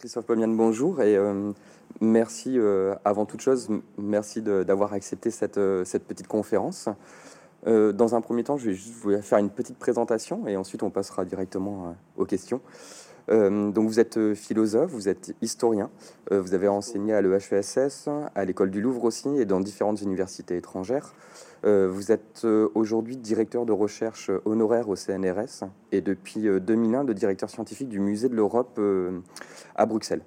Christophe Pomian, bonjour et euh, merci euh, avant toute chose, merci d'avoir accepté cette, euh, petite conférence. dans un premier temps, je vais faire une petite présentation et ensuite on passera directement aux questions. Donc vous êtes philosophe, vous êtes historien, vous avez enseigné à l'EHESS, à l'école du Louvre aussi et dans différentes universités étrangères. vous êtes aujourd'hui directeur de recherche honoraire au CNRS et depuis 2001 de directeur scientifique du Musée de l'Europe à Bruxelles.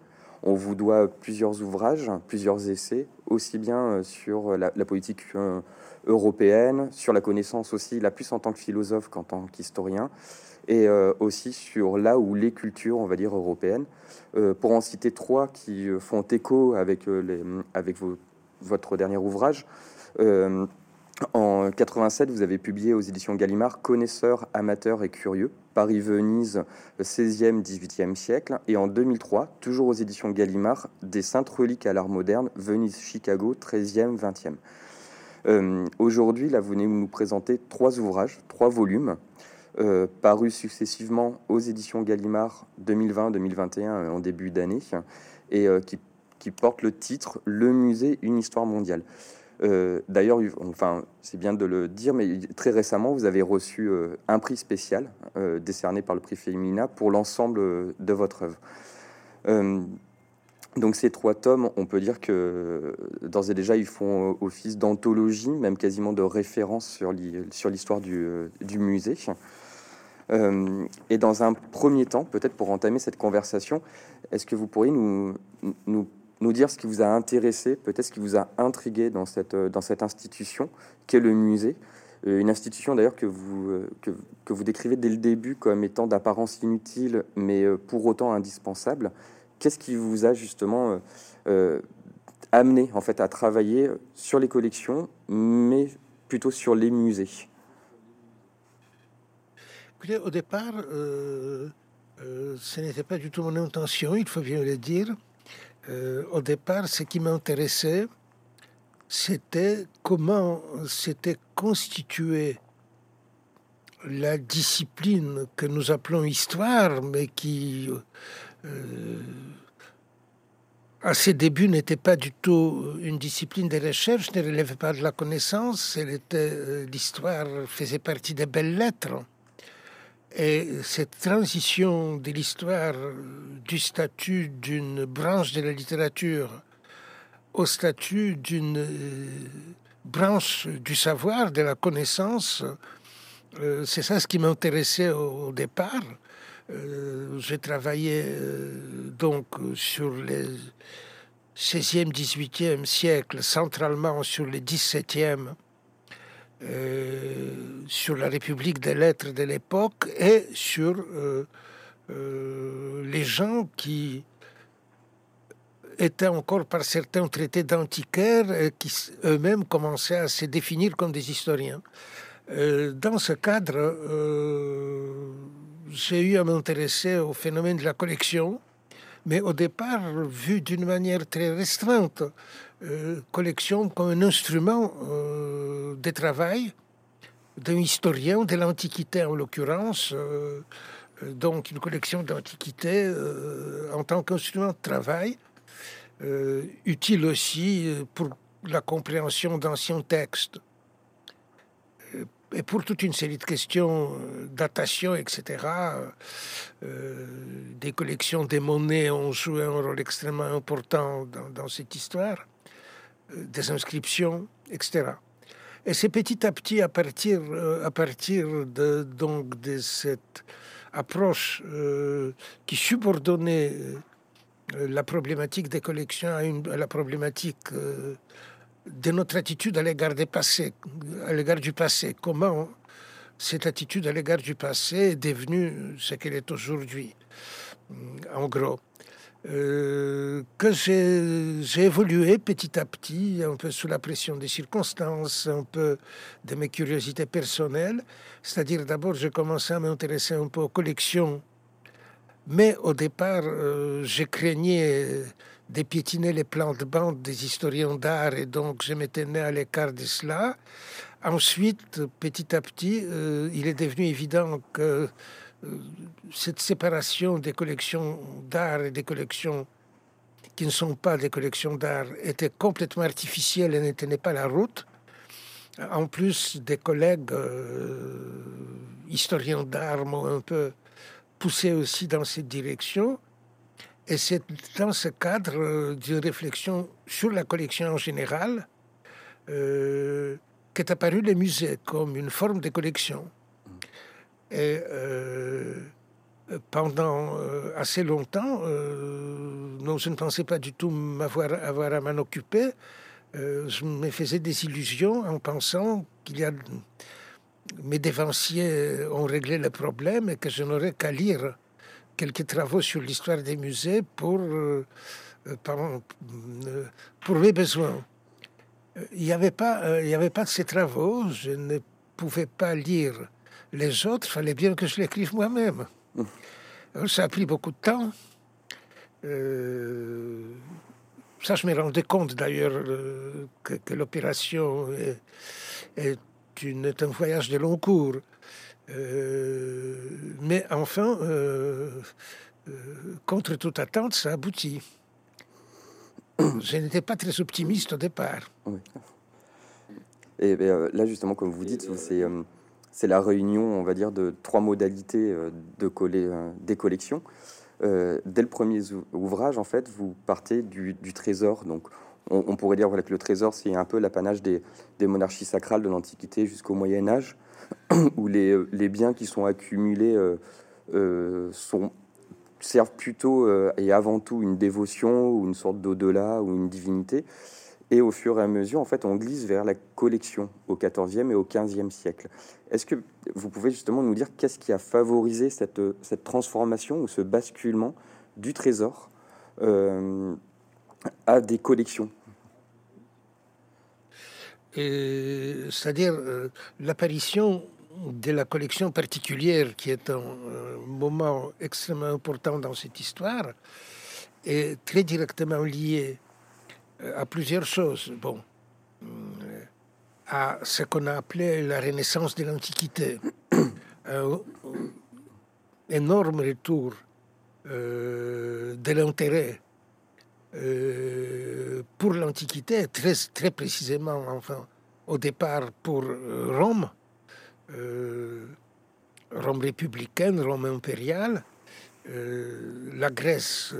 On vous doit plusieurs ouvrages, plusieurs essais, aussi bien euh, sur la, politique euh, européenne, sur la connaissance aussi, la plus en tant que philosophe qu'en tant qu'historien, et euh, aussi sur là où les cultures, on va dire, européennes. pour en citer trois qui font écho avec, votre dernier ouvrage. En 87, vous avez publié aux éditions Gallimard Connaisseurs, amateurs et curieux, Paris-Venise, 16e, 18e siècle. Et en 2003, toujours aux éditions Gallimard, Des saintes reliques à l'art moderne, Venise-Chicago, 13e, 20e. Euh, aujourd'hui, là, vous venez nous présenter trois ouvrages, trois volumes, euh, parus successivement aux éditions Gallimard 2020, 2021 en début d'année, et euh, qui, portent le titre Le musée, une histoire mondiale. Euh, d'ailleurs, enfin, c'est bien de le dire, mais très récemment, vous avez reçu euh, un prix spécial euh, décerné par le prix Femina pour l'ensemble de votre œuvre. donc ces trois tomes, on peut dire que d'ores et déjà, ils font office d'anthologie, même quasiment de référence sur l'histoire du, musée. Et dans un premier temps, peut-être pour entamer cette conversation, est-ce que vous pourriez nous, nous nous dire ce qui vous a intéressé, peut-être ce qui vous a intrigué dans cette, dans cette institution qu'est le musée. Euh, une institution d'ailleurs que vous, euh, que, vous décrivez dès le début comme étant d'apparence inutile, mais euh, pour autant indispensable. Qu'est-ce qui vous a justement amené en fait à travailler sur les collections, mais plutôt sur les musées? Au départ, ce n'était pas du tout mon intention, il faut bien le dire. Euh, au départ, ce qui m'intéressait, c'était comment s'était constituée la discipline que nous appelons histoire, mais qui, euh, à ses débuts, n'était pas du tout une discipline de recherche, ne relevait pas de la connaissance. Euh, l'histoire faisait partie des belles lettres. Et cette transition de l'histoire du statut d'une branche de la littérature au statut d'une euh, branche du savoir, de la connaissance, euh, c'est ça ce qui m'intéressait au, départ. Euh, j'ai travaillé donc sur les 16e, 18e siècle, centralement sur les 17e euh, sur la République des lettres de l'époque et sur euh, euh, les gens qui étaient encore par certains traités d'antiquaires et qui eux-mêmes commençaient à se définir comme des historiens. dans ce cadre, j'ai eu à m'intéresser au phénomène de la collection, mais au départ vu d'une manière très restreinte. Euh, collection comme un instrument euh, de travail d'un historien de l'Antiquité en l'occurrence, euh, donc une collection d'Antiquité en tant qu'instrument de travail, utile aussi pour la compréhension d'anciens textes et pour toute une série de questions, euh, datation, etc., euh, des collections des monnaies ont joué un rôle extrêmement important dans, cette histoire, euh, des inscriptions, etc. Et c'est petit à petit, à partir, à partir de, donc, de cette approche qui subordonnait la problématique des collections à, une, à la problématique de notre attitude à l'égard à l'égard du passé. Comment cette attitude à l'égard du passé est devenue ce qu'elle est aujourd'hui, en gros. Euh, que j'ai évolué petit à petit, un peu sous la pression des circonstances, un peu de mes curiosités personnelles. C'est-à-dire, d'abord, j'ai commencé à m'intéresser un peu aux collections, mais au départ, euh, j'ai craignais de piétiner les plans de bande des historiens d'art et donc je m'étais né à l'écart de cela. Ensuite, petit à petit, euh, il est devenu évident que cette séparation des collections d'art et des collections qui ne sont pas des collections d'art était complètement artificielle et ne tenait pas la route. En plus, des collègues euh, historiens d'art m'ont un peu poussé aussi dans cette direction. Et c'est dans ce cadre euh, d'une réflexion sur la collection en général euh, qu'est apparu le musée comme une forme de collection. Et euh, pendant assez longtemps, non, je ne pensais pas du tout m'avoir avoir à m'en occuper. je me faisais des illusions en pensant qu'il y a mes dévanciers ont réglé le problème et que je n'aurais qu'à lire quelques travaux sur l'histoire des musées pour, euh, euh, euh, pour mes besoins. Il n'y avait, pas, il avait pas de ces travaux, je ne pouvais pas lire les autres, il fallait bien que je l'écrive moi-même. ça a pris beaucoup de temps. ça, je me rendais compte d'ailleurs que, l'opération est, est, un voyage de long cours. Euh, mais enfin, euh, euh, contre toute attente, ça aboutit. Je n'étais pas très optimiste au départ. Et ben, là, justement, comme vous dites, c'est c'est la réunion, on va dire, de trois modalités de coller, des collections. dès le premier ouvrage, en fait, vous partez du, trésor. Donc, on, pourrait dire voilà, que le trésor, c'est un peu l'apanage des, des, monarchies sacrales de l'Antiquité jusqu'au Moyen Âge. où les, les, biens qui sont accumulés euh, euh, servent plutôt euh, et avant tout une dévotion ou une sorte d'au-delà ou une divinité. Et au fur et à mesure, en fait, on glisse vers la collection au XIVe et au XVe siècle. Est-ce que vous pouvez justement nous dire qu'est-ce qui a favorisé cette transformation ou ce basculement du trésor à des collections c'est-à-dire euh, l'apparition de la collection particulière, qui est un, moment extrêmement important dans cette histoire, est très directement liée euh, à plusieurs choses. Bon, euh, à ce qu'on a appelé la renaissance de l'Antiquité, un énorme retour de l'intérêt euh, pour l'Antiquité, très, précisément, enfin, au départ pour euh, Rome, euh, Rome républicaine, Rome impériale, la Grèce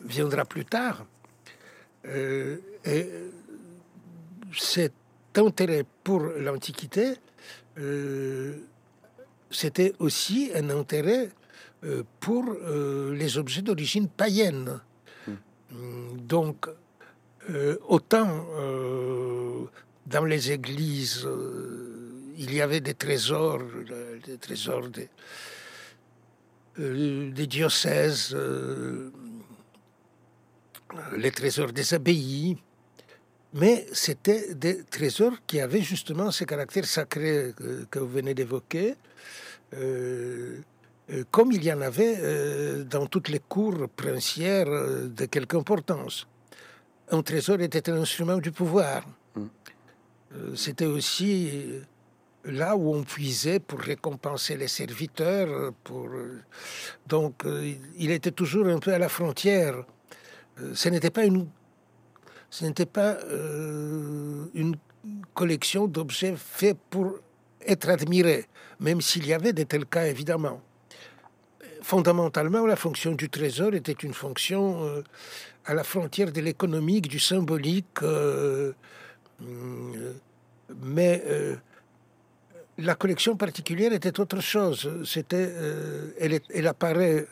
viendra plus tard. et cet intérêt pour l'Antiquité, c'était aussi un intérêt pour euh, les objets d'origine païenne. Hmm. Donc, euh, autant dans les églises, il y avait des trésors, des trésors des, des diocèses, les trésors des abbayes, mais c'était des trésors qui avaient justement ce caractère sacré que, vous venez d'évoquer. Euh, comme il y en avait euh, dans toutes les cours princières euh, de quelque importance. Un trésor était un instrument du pouvoir. Mm. C'était aussi là où on puisait pour récompenser les serviteurs. Pour... Donc, il était toujours un peu à la frontière. Ce n'était pas une, ce n'était pas une collection d'objets faits pour être admirés, même s'il y avait de tels cas évidemment fondamentalement, la fonction du trésor était une fonction euh, à la frontière de l'économique, du symbolique, euh, euh, mais la collection particulière était autre chose. C'était, elle, elle, apparaît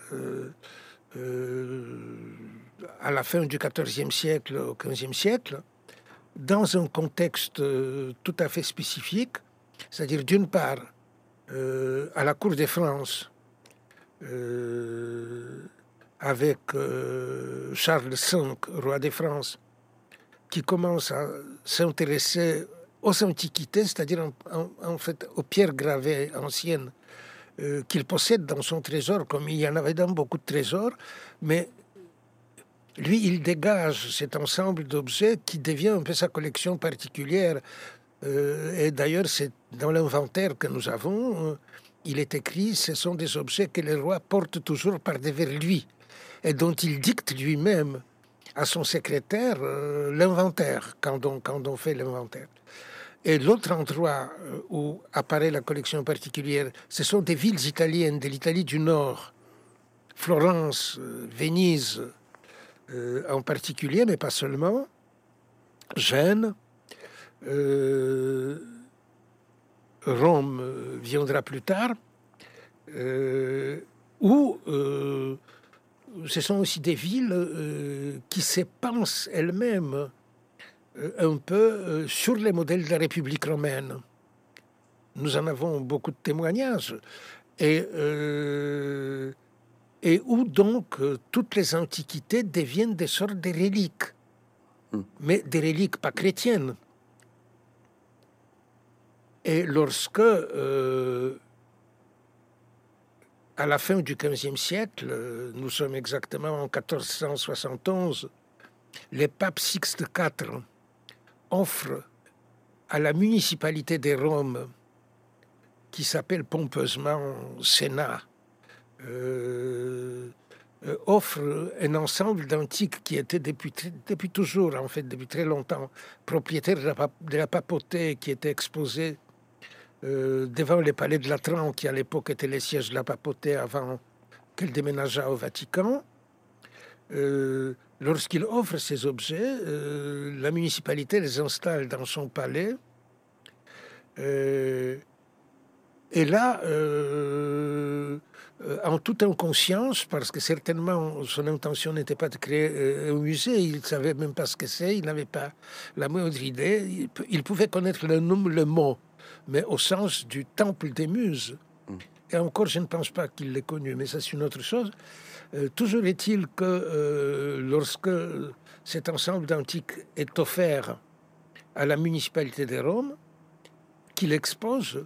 à la fin du XIVe siècle, au XVe siècle, dans un contexte tout à fait spécifique, c'est-à-dire d'une part à la cour de France, avec euh, Charles V, roi de France, qui commence à s'intéresser aux antiquités, c'est-à-dire en, fait aux pierres gravées anciennes euh, qu'il possède dans son trésor, comme il y en avait dans beaucoup de trésors, mais lui, il dégage cet ensemble d'objets qui devient un peu sa collection particulière. et d'ailleurs, c'est dans l'inventaire que nous avons il est écrit, ce sont des objets que le roi porte toujours par devers lui et dont il dicte lui-même à son secrétaire euh, l'inventaire quand on, fait l'inventaire. Et l'autre endroit euh, où apparaît la collection particulière, ce sont des villes italiennes, de l'Italie du Nord, Florence, euh, Venise en particulier, mais pas seulement, Gênes, Rome viendra plus tard, où ce sont aussi des villes euh, qui se pensent elles-mêmes euh, un peu euh, sur les modèles de la République romaine. Nous en avons beaucoup de témoignages. Et, et où donc toutes les antiquités deviennent des sortes de reliques, hmm. mais des reliques pas chrétiennes. Et lorsque à la fin du XVe siècle, euh, nous sommes exactement en 1471, le pape Sixte IV offre à la municipalité de Rome, qui s'appelle pompeusement Sénat, euh, euh, offre un ensemble d'antiques qui étaient depuis, depuis toujours, en fait, depuis très longtemps, propriétaires de la, de la papauté, qui étaient exposés euh, devant les palais de Latran, qui à l'époque était les sièges de la papauté avant qu'elle déménageât au Vatican. Euh, lorsqu'il offre ces objets, euh, la municipalité les installe dans son palais. et là, en toute inconscience, parce que certainement son intention n'était pas de créer un musée, il ne savait même pas ce que c'est, il n'avait pas la moindre idée, il, pouvait connaître le nom, le mot mais au sens du temple des muses. Mm. Et encore, je ne pense pas qu'il l'ait connu, mais ça c'est une autre chose. Euh, toujours est-il que euh, lorsque cet ensemble d'antiques est offert à la municipalité de Rome, qu'il expose,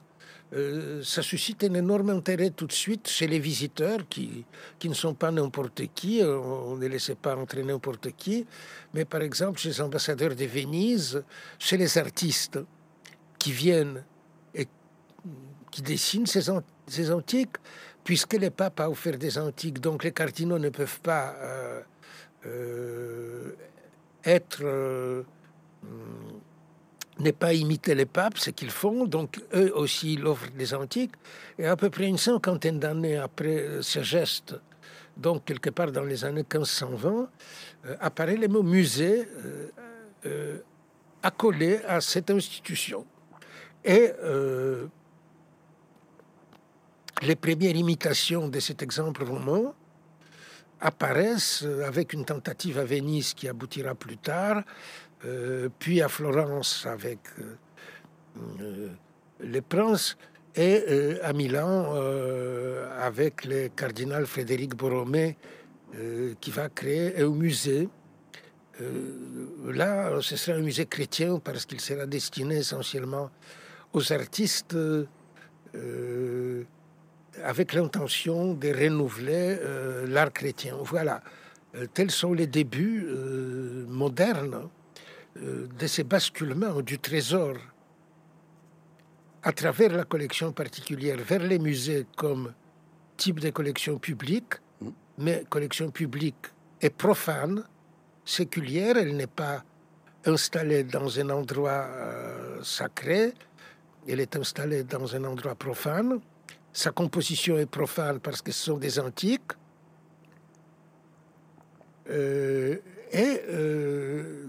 euh, ça suscite un énorme intérêt tout de suite chez les visiteurs qui, qui ne sont pas n'importe qui, on ne laissait pas entrer n'importe qui, mais par exemple chez les ambassadeurs de Venise, chez les artistes qui viennent qui dessinent ces, antiques, puisque le pape a offert des antiques, donc les cardinaux ne peuvent pas euh, euh, être euh, ne pas imiter les papes, ce qu'ils font, donc eux aussi ils des antiques, et à peu près une cinquantaine d'années après ce geste, donc quelque part dans les années 1520, apparaît le mot musée accolé à cette institution. Et les premières imitations de cet exemple roman apparaissent avec une tentative à Venise qui aboutira plus tard, euh, puis à Florence avec euh, euh, les princes et à Milan avec le cardinal Frédéric Borromée qui va créer un musée. là, ce sera un musée chrétien parce qu'il sera destiné essentiellement aux artistes avec l'intention de renouveler euh, l'art chrétien. Voilà, euh, tels sont les débuts euh, modernes de ces basculements du trésor à travers la collection particulière vers les musées comme type de collection publique, mm. mais collection publique est profane, séculière, elle n'est pas installée dans un endroit sacré, elle est installée dans un endroit profane. Sa composition est profane parce que ce sont des antiques. Euh, et euh,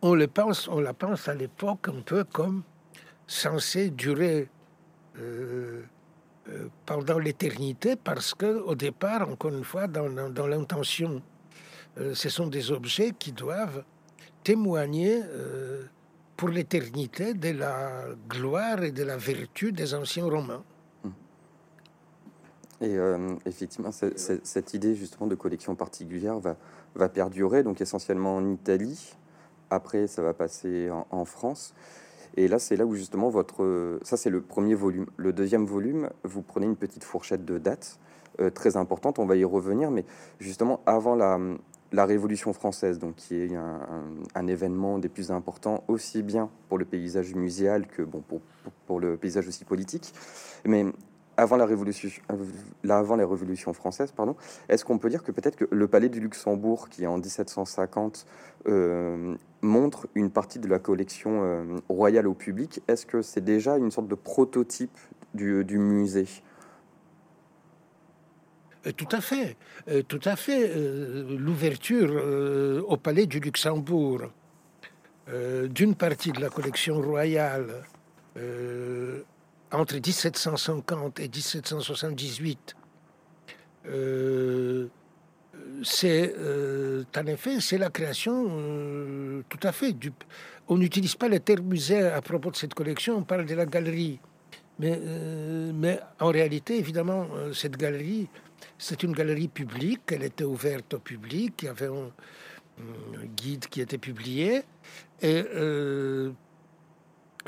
on, le pense, on la pense à l'époque un peu comme censée durer euh, pendant l'éternité parce que au départ, encore une fois, dans l'intention, ce sont des objets qui doivent témoigner pour l'éternité de la gloire et de la vertu des anciens Romains. Et euh, effectivement, cette idée justement de collection particulière va, perdurer, donc essentiellement en Italie. Après, ça va passer en, France. Et là, c'est là où justement votre... Ça, c'est le premier volume. Le deuxième volume, vous prenez une petite fourchette de dates euh, très importante. On va y revenir, mais justement avant la, Révolution française, donc qui est un, événement des plus importants, aussi bien pour le paysage muséal que bon, pour, pour, pour le paysage aussi politique. Mais avant la révolution, avant les révolutions françaises, pardon, est-ce qu'on peut dire que peut-être que le palais du Luxembourg, qui en 1750 montre une partie de la collection royale au public, est-ce que c'est déjà une sorte de prototype du, du musée? Tout à fait, tout à fait. L'ouverture au palais du Luxembourg d'une partie de la collection royale euh, entre 1750 et 1778, euh, c'est euh, en effet c'est la création tout à fait du. On n'utilise pas le terme musée à propos de cette collection, on parle de la galerie. Mais, mais en réalité, évidemment, cette galerie, c'est une galerie publique, elle était ouverte au public, il y avait un, un guide qui était publié, et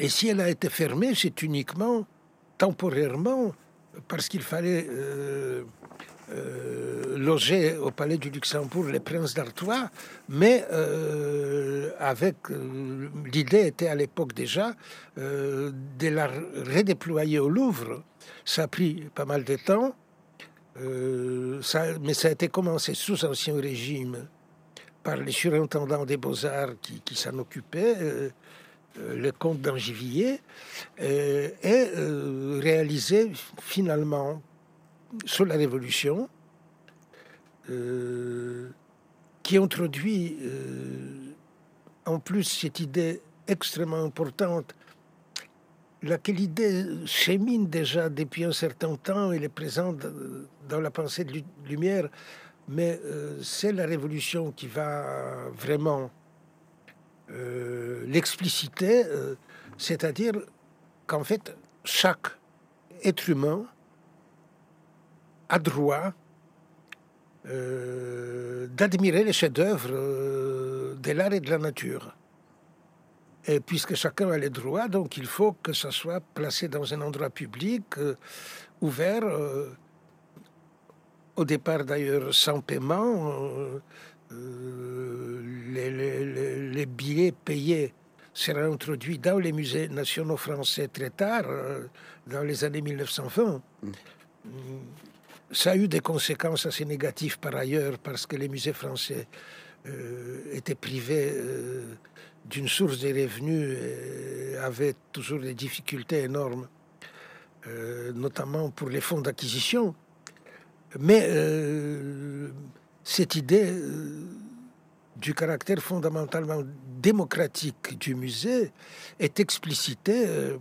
et si elle a été fermée, c'est uniquement temporairement parce qu'il fallait euh, euh, loger au palais du Luxembourg les princes d'Artois, mais euh, avec l'idée était à l'époque déjà de la redéployer au Louvre. Ça a pris pas mal de temps, mais ça a été commencé sous Ancien Régime par les surintendants des beaux-arts qui s'en occupaient. Euh, le comte d'Angivier, euh, est euh, réalisé finalement sous la Révolution, qui introduit en plus cette idée extrêmement importante, laquelle idée chemine déjà depuis un certain temps, elle est présente dans la pensée de Lumière, mais c'est la Révolution qui va vraiment euh, l'expliciter, euh, c'est-à-dire qu'en fait, chaque être humain a droit euh, d'admirer les chefs-d'œuvre de l'art et de la nature. Et puisque chacun a les droits, donc il faut que ça soit placé dans un endroit public, ouvert, au départ d'ailleurs sans paiement billets payés seraient introduits dans les musées nationaux français très tard, euh, dans les années 1920. Mm. Ça a eu des conséquences assez négatives par ailleurs, parce que les musées français euh, étaient privés d'une source de revenus et avaient toujours des difficultés énormes, notamment pour les fonds d'acquisition. Mais cette idée euh, du caractère fondamentalement démocratique du musée est explicitée euh,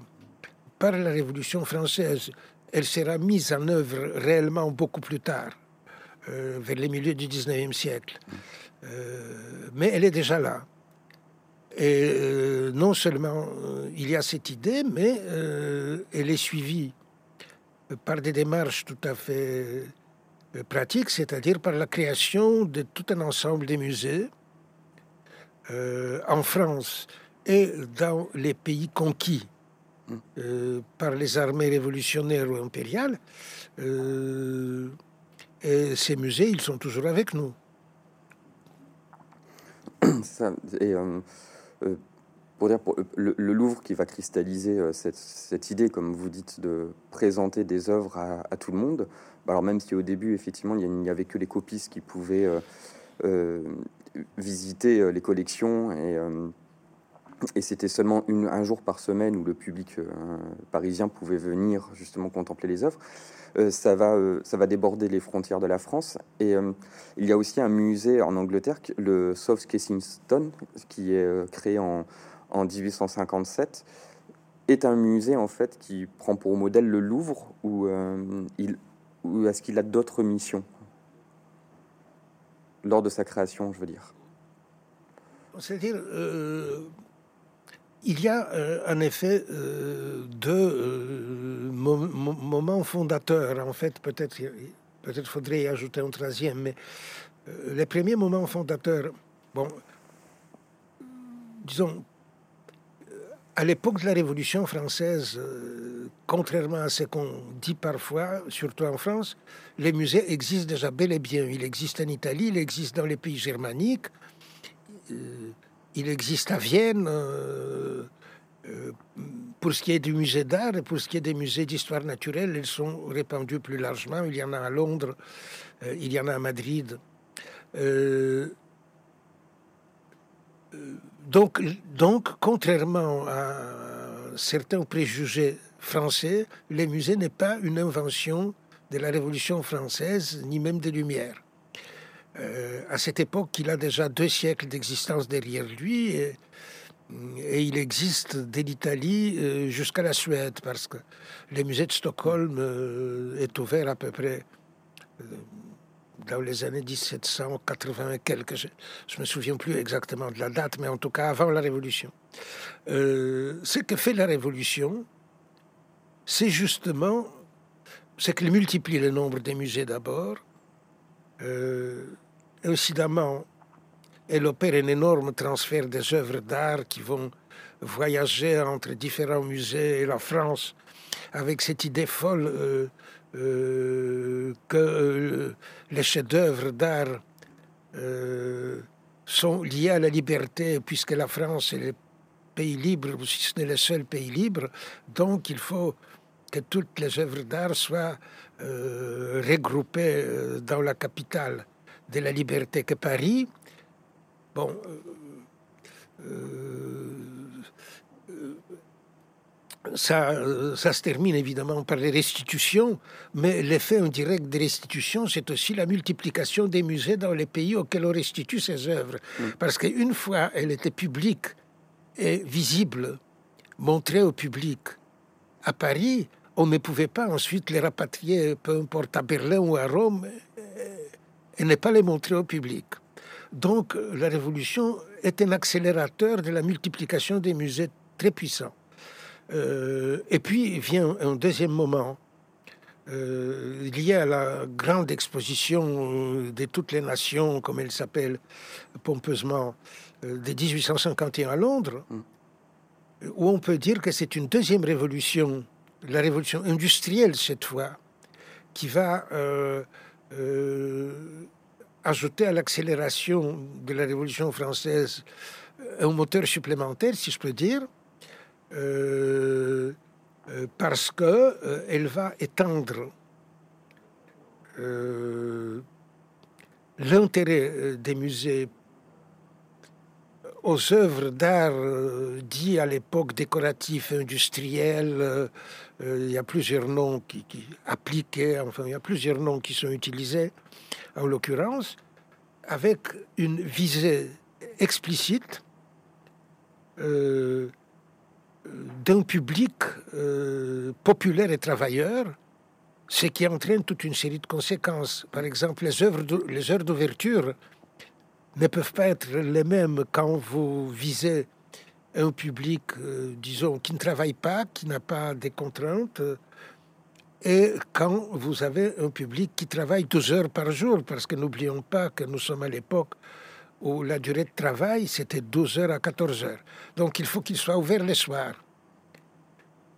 par la Révolution française. Elle sera mise en œuvre réellement beaucoup plus tard, euh, vers les milieux du 19e siècle. mais elle est déjà là. Et non seulement il y a cette idée, mais elle est suivie par des démarches tout à fait euh, pratique, c'est-à-dire par la création de tout un ensemble de musées euh, en France et dans les pays conquis euh, par les armées révolutionnaires ou impériales. et ces musées, ils sont toujours avec nous. et pour dire, le, Louvre qui va cristalliser cette, idée, comme vous dites, de présenter des œuvres à tout le monde, alors même si au début, effectivement, il n'y avait que les copistes qui pouvaient euh, euh, visiter euh, les collections et, et c'était seulement un jour par semaine où le public parisien pouvait venir justement contempler les œuvres. ça, va, ça va déborder les frontières de la France. Et il y a aussi un musée en Angleterre, le South Kensington, qui est créé en, en 1857 est un musée en fait qui prend pour modèle le Louvre où il ou est-ce qu'il a d'autres missions lors de sa création, je veux dire C'est-à-dire, euh, il y a euh, en effet euh, deux moments fondateurs. En fait, peut-être peut-être faudrait y ajouter un troisième, mais les premiers moments fondateurs, bon, disons, à l'époque de la Révolution française, euh, contrairement à ce qu'on dit parfois, surtout en France, les musées existent déjà bel et bien. Il existe en Italie, il existe dans les pays germaniques, euh, il à Vienne, euh, pour ce qui est du musée d'art et pour ce qui est des musées d'histoire naturelle, ils sont répandus plus largement. Il y en a à Londres, il y en a à Madrid. Donc, donc, contrairement à certains préjugés français, les musées n'est pas une invention de la Révolution française, ni même des Lumières. Euh, à cette époque, il a déjà deux siècles d'existence derrière lui, et, il existe dès l'Italie euh, jusqu'à la Suède, parce que le musée de Stockholm euh, est ouvert à peu près dans les années 1780 et quelques. Je ne me souviens plus exactement de la date, mais en tout cas avant la Révolution. ce que fait la Révolution, c'est justement c'est qu'elle multiplie le nombre des musées d'abord. Euh, incidemment, elle opère un énorme transfert des œuvres d'art qui vont voyager entre différents musées et la France avec cette idée folle euh, euh, que les chefs-d'œuvre d'art sont liés à la liberté, puisque la France est le pays libre, ou si ce n'est le seul pays libre. Donc il faut que toutes les œuvres d'art soient euh, regroupées euh, dans la capitale de la liberté que Paris. Bon, euh, ça, ça, se termine évidemment par les restitutions, mais l'effet indirect des restitutions, c'est aussi la multiplication des musées dans les pays auxquels on restitue ces œuvres. Mm. Parce qu'une fois elles étaient publiques et visibles, montrées au public à Paris, on ne pouvait pas ensuite les rapatrier, peu importe à Berlin ou à Rome, et ne pas les montrer au public. Donc la Révolution est un accélérateur de la multiplication des musées très puissants. Euh, et puis vient un deuxième moment euh, lié à la grande exposition de toutes les nations, comme elle s'appelle pompeusement, euh, de 1851 à Londres, mm. où on peut dire que c'est une deuxième révolution la révolution industrielle cette fois, qui va euh, euh, ajouter à l'accélération de la révolution française euh, un moteur supplémentaire, si je peux dire, parce que elle va étendre l'intérêt des musées aux œuvres d'art euh, dit à l'époque décoratif, industriel. Euh, euh, il y a plusieurs noms qui, qui, enfin il y a plusieurs noms qui sont utilisés en l'occurrence, avec une visée explicite d'un public populaire et travailleur, ce qui entraîne toute une série de conséquences. Par exemple, les heures d'ouverture ne peuvent pas être les mêmes quand vous visez un public, euh, disons, qui ne travaille pas, qui n'a pas des contraintes, et quand vous avez un public qui travaille 12 heures par jour, parce que n'oublions pas que nous sommes à l'époque où la durée de travail, c'était 12 heures à 14 heures. Donc il faut qu'il soit ouvert les soirs.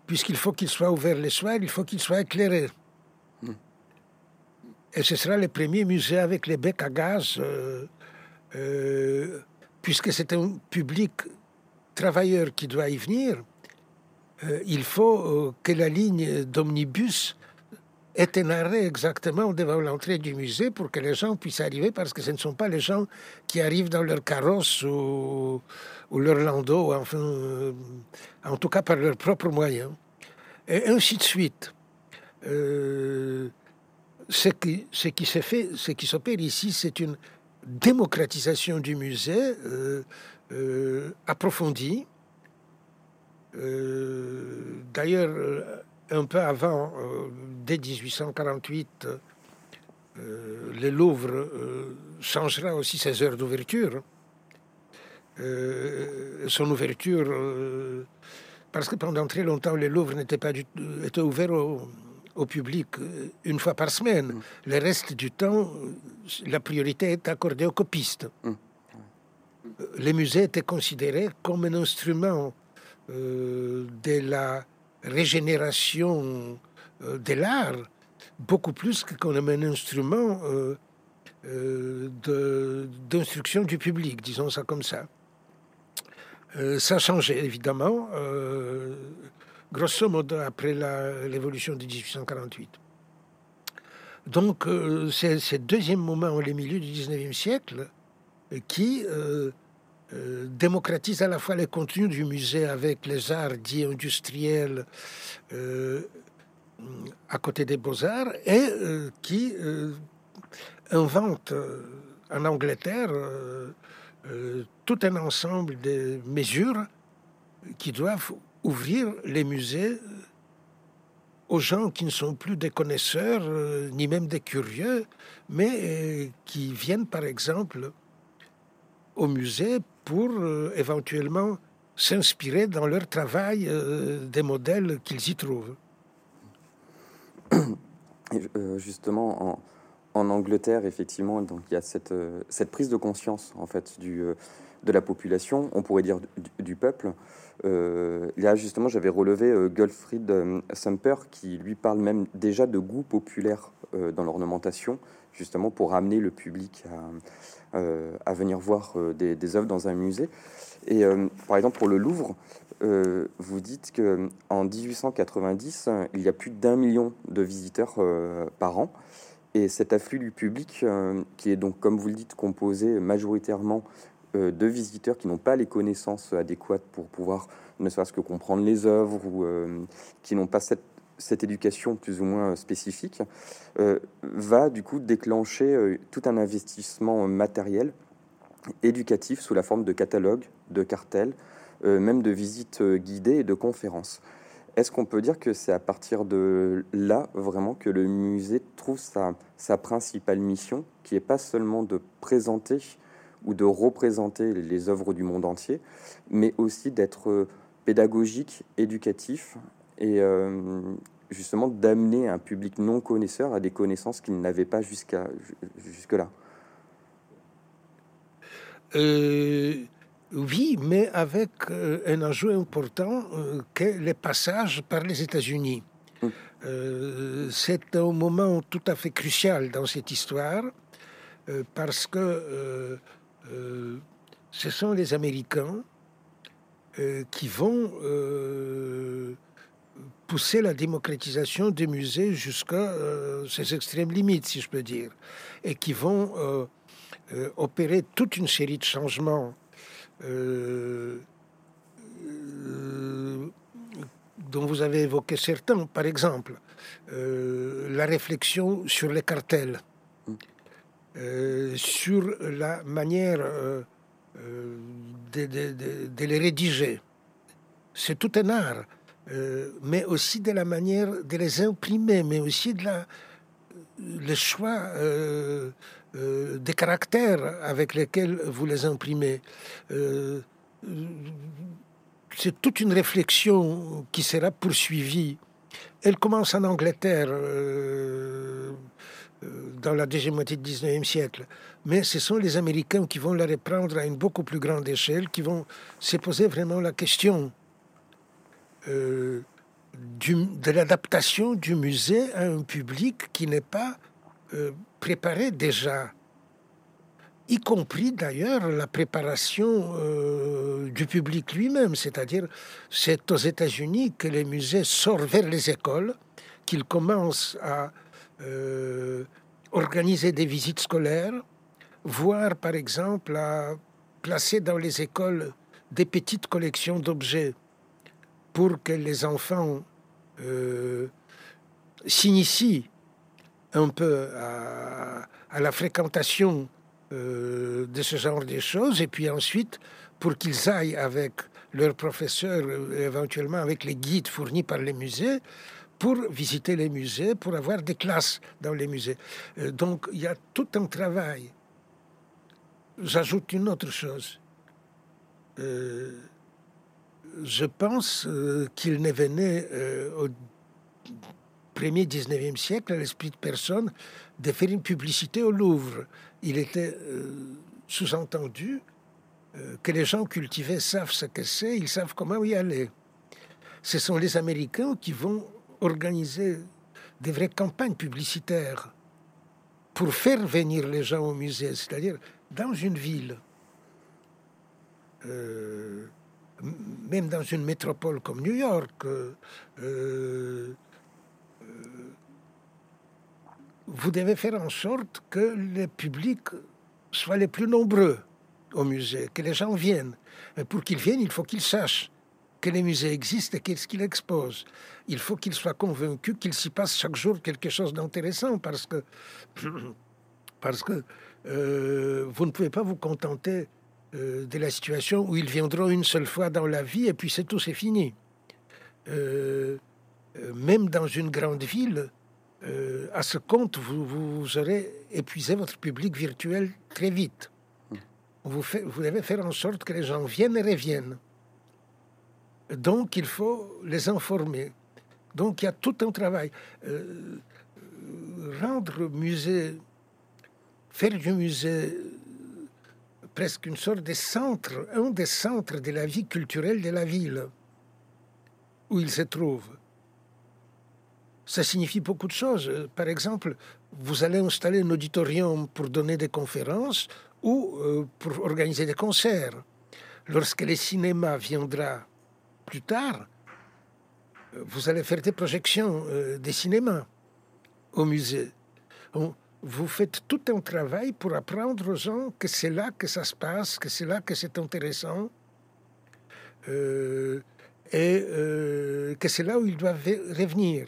Puisqu'il faut qu'il soit ouvert les soirs, il faut qu'il soit éclairé. Hmm. Et ce sera le premier musée avec les becs à gaz. Euh, euh, puisque c'est un public travailleur qui doit y venir, euh, il faut que la ligne d'omnibus ait un arrêt exactement devant l'entrée du musée pour que les gens puissent arriver, parce que ce ne sont pas les gens qui arrivent dans leur carrosse ou, leur landau, enfin, en tout cas par leurs propres moyens. Et ainsi de suite. ce qui, ce qui se fait, ce qui s'opère ici, c'est une démocratisation du musée euh, euh, approfondie. Euh, d'ailleurs, un peu avant, dès 1848, le Louvre changera aussi ses heures d'ouverture. son ouverture, parce que pendant très longtemps, le Louvre n'était pas du, était ouvert au, au public euh, une fois par semaine. Mm. Le reste du temps, la priorité est accordée aux copistes. Mm. Euh, les musées étaient considérés comme un instrument euh, de la régénération de l'art, beaucoup plus que comme un instrument d'instruction du public, disons ça comme ça. Euh, ça a changé, évidemment, grosso modo après l'évolution de 1848. Donc, c'est ce deuxième moment, au milieu du 19e siècle, qui démocratise à la fois les contenus du musée avec les arts dits industriels à côté des beaux-arts et qui invente en Angleterre euh, tout un ensemble de mesures qui doivent ouvrir les musées aux gens qui ne sont plus des connaisseurs, euh, ni même des curieux, mais euh, qui viennent par exemple au musée pour éventuellement s'inspirer dans leur travail des modèles qu'ils y trouvent. justement, en, en Angleterre, effectivement, donc il y a cette, euh, cette prise de conscience en fait du, euh, de la population, on pourrait dire du, peuple. Euh, là, justement, j'avais relevé euh, Gottfried Sumper qui lui parle même déjà de goût populaire dans l'ornementation, justement pour amener le public à, à venir voir des, des, œuvres dans un musée. Et par exemple, pour le Louvre, vous dites que en 1890, il y a plus d'un million de visiteurs par an. Et cet afflux du public, euh, qui est donc, comme vous le dites, composé majoritairement euh, de visiteurs qui n'ont pas les connaissances adéquates pour pouvoir ne serait-ce que comprendre les œuvres ou euh, qui n'ont pas cette, cette, éducation plus ou moins spécifique, va du coup déclencher tout un investissement matériel éducatif sous la forme de catalogues, de cartels, même de visites guidées et de conférences. Est-ce qu'on peut dire que c'est à partir de là vraiment que le musée trouve sa, sa principale mission, qui n'est pas seulement de présenter ou de représenter les œuvres du monde entier, mais aussi d'être pédagogique, éducatif et euh, justement d'amener un public non connaisseur à des connaissances qu'il n'avait pas jusqu'à jusque-là euh, oui, mais avec euh, un ajout important euh, que les passages par les États-Unis. Mm. Euh, c'est un moment tout à fait crucial dans cette histoire parce que ce sont les Américains qui vont pousser la démocratisation des musées jusqu'à ses extrêmes limites, si je peux dire, et qui vont opérer toute une série de changements euh, euh, dont vous avez évoqué certains, par exemple, euh, la réflexion sur les cartels, sur la manière de, de, les rédiger. C'est tout un art, mais aussi de la manière de les imprimer, mais aussi de la, le choix euh, des caractères avec lesquels vous les imprimez. Euh, c'est toute une réflexion qui sera poursuivie. Elle commence en Angleterre euh, dans la deuxième moitié du 19e siècle, mais ce sont les Américains qui vont la reprendre à une beaucoup plus grande échelle, qui vont se poser vraiment la question de l'adaptation du musée à un public qui n'est pas euh, préparé déjà, y compris d'ailleurs la préparation euh, du public lui-même, c'est-à-dire c'est aux États-Unis que les musées sortent vers les écoles, qu'ils commencent à euh, organiser des visites scolaires, voire par exemple à placer dans les écoles des petites collections d'objets pour que les enfants s'initient un peu à, la fréquentation euh, de ce genre de choses, et puis ensuite, pour qu'ils aillent avec leurs professeurs, euh, éventuellement avec les guides fournis par les musées, pour visiter les musées, pour avoir des classes dans les musées. Euh, donc il y a tout un travail. J'ajoute une autre chose. Je pense qu'il ne venait au premier 19e siècle à l'esprit de personne de faire une publicité au Louvre. Il était euh, sous-entendu euh, que les gens cultivés savent ce que c'est, ils savent comment y aller. Ce sont les Américains qui vont organiser des vraies campagnes publicitaires pour faire venir les gens au musée, c'est-à-dire dans une ville. Euh, même dans une métropole comme New York, vous devez faire en sorte que les publics soient les plus nombreux au musée, que les gens viennent. Et pour qu'ils viennent, il faut qu'ils sachent que les musées existent et qu'est-ce qu'ils exposent. Il faut qu'ils soient convaincus qu'il s'y passe chaque jour quelque chose d'intéressant parce que, parce que euh, vous ne pouvez pas vous contenter euh, de la situation où ils viendront une seule fois dans la vie et puis c'est tout, c'est fini. Euh, même dans une grande ville, à ce compte, vous, vous, aurez épuisé votre public virtuel très vite. Vous, devez faire en sorte que les gens viennent et reviennent. Donc, il faut les informer. Donc, il y a tout un travail. Euh, rendre musée, faire du musée presque une sorte de centre, un des centres de la vie culturelle de la ville où il se trouve. Ça signifie beaucoup de choses. Par exemple, vous allez installer un auditorium pour donner des conférences ou euh, pour organiser des concerts. Lorsque le cinéma viendra plus tard, vous allez faire des projections euh, des cinémas au musée. Vous faites tout un travail pour apprendre aux gens que c'est là que ça se passe, que c'est là que c'est intéressant, et que c'est là où ils doivent revenir.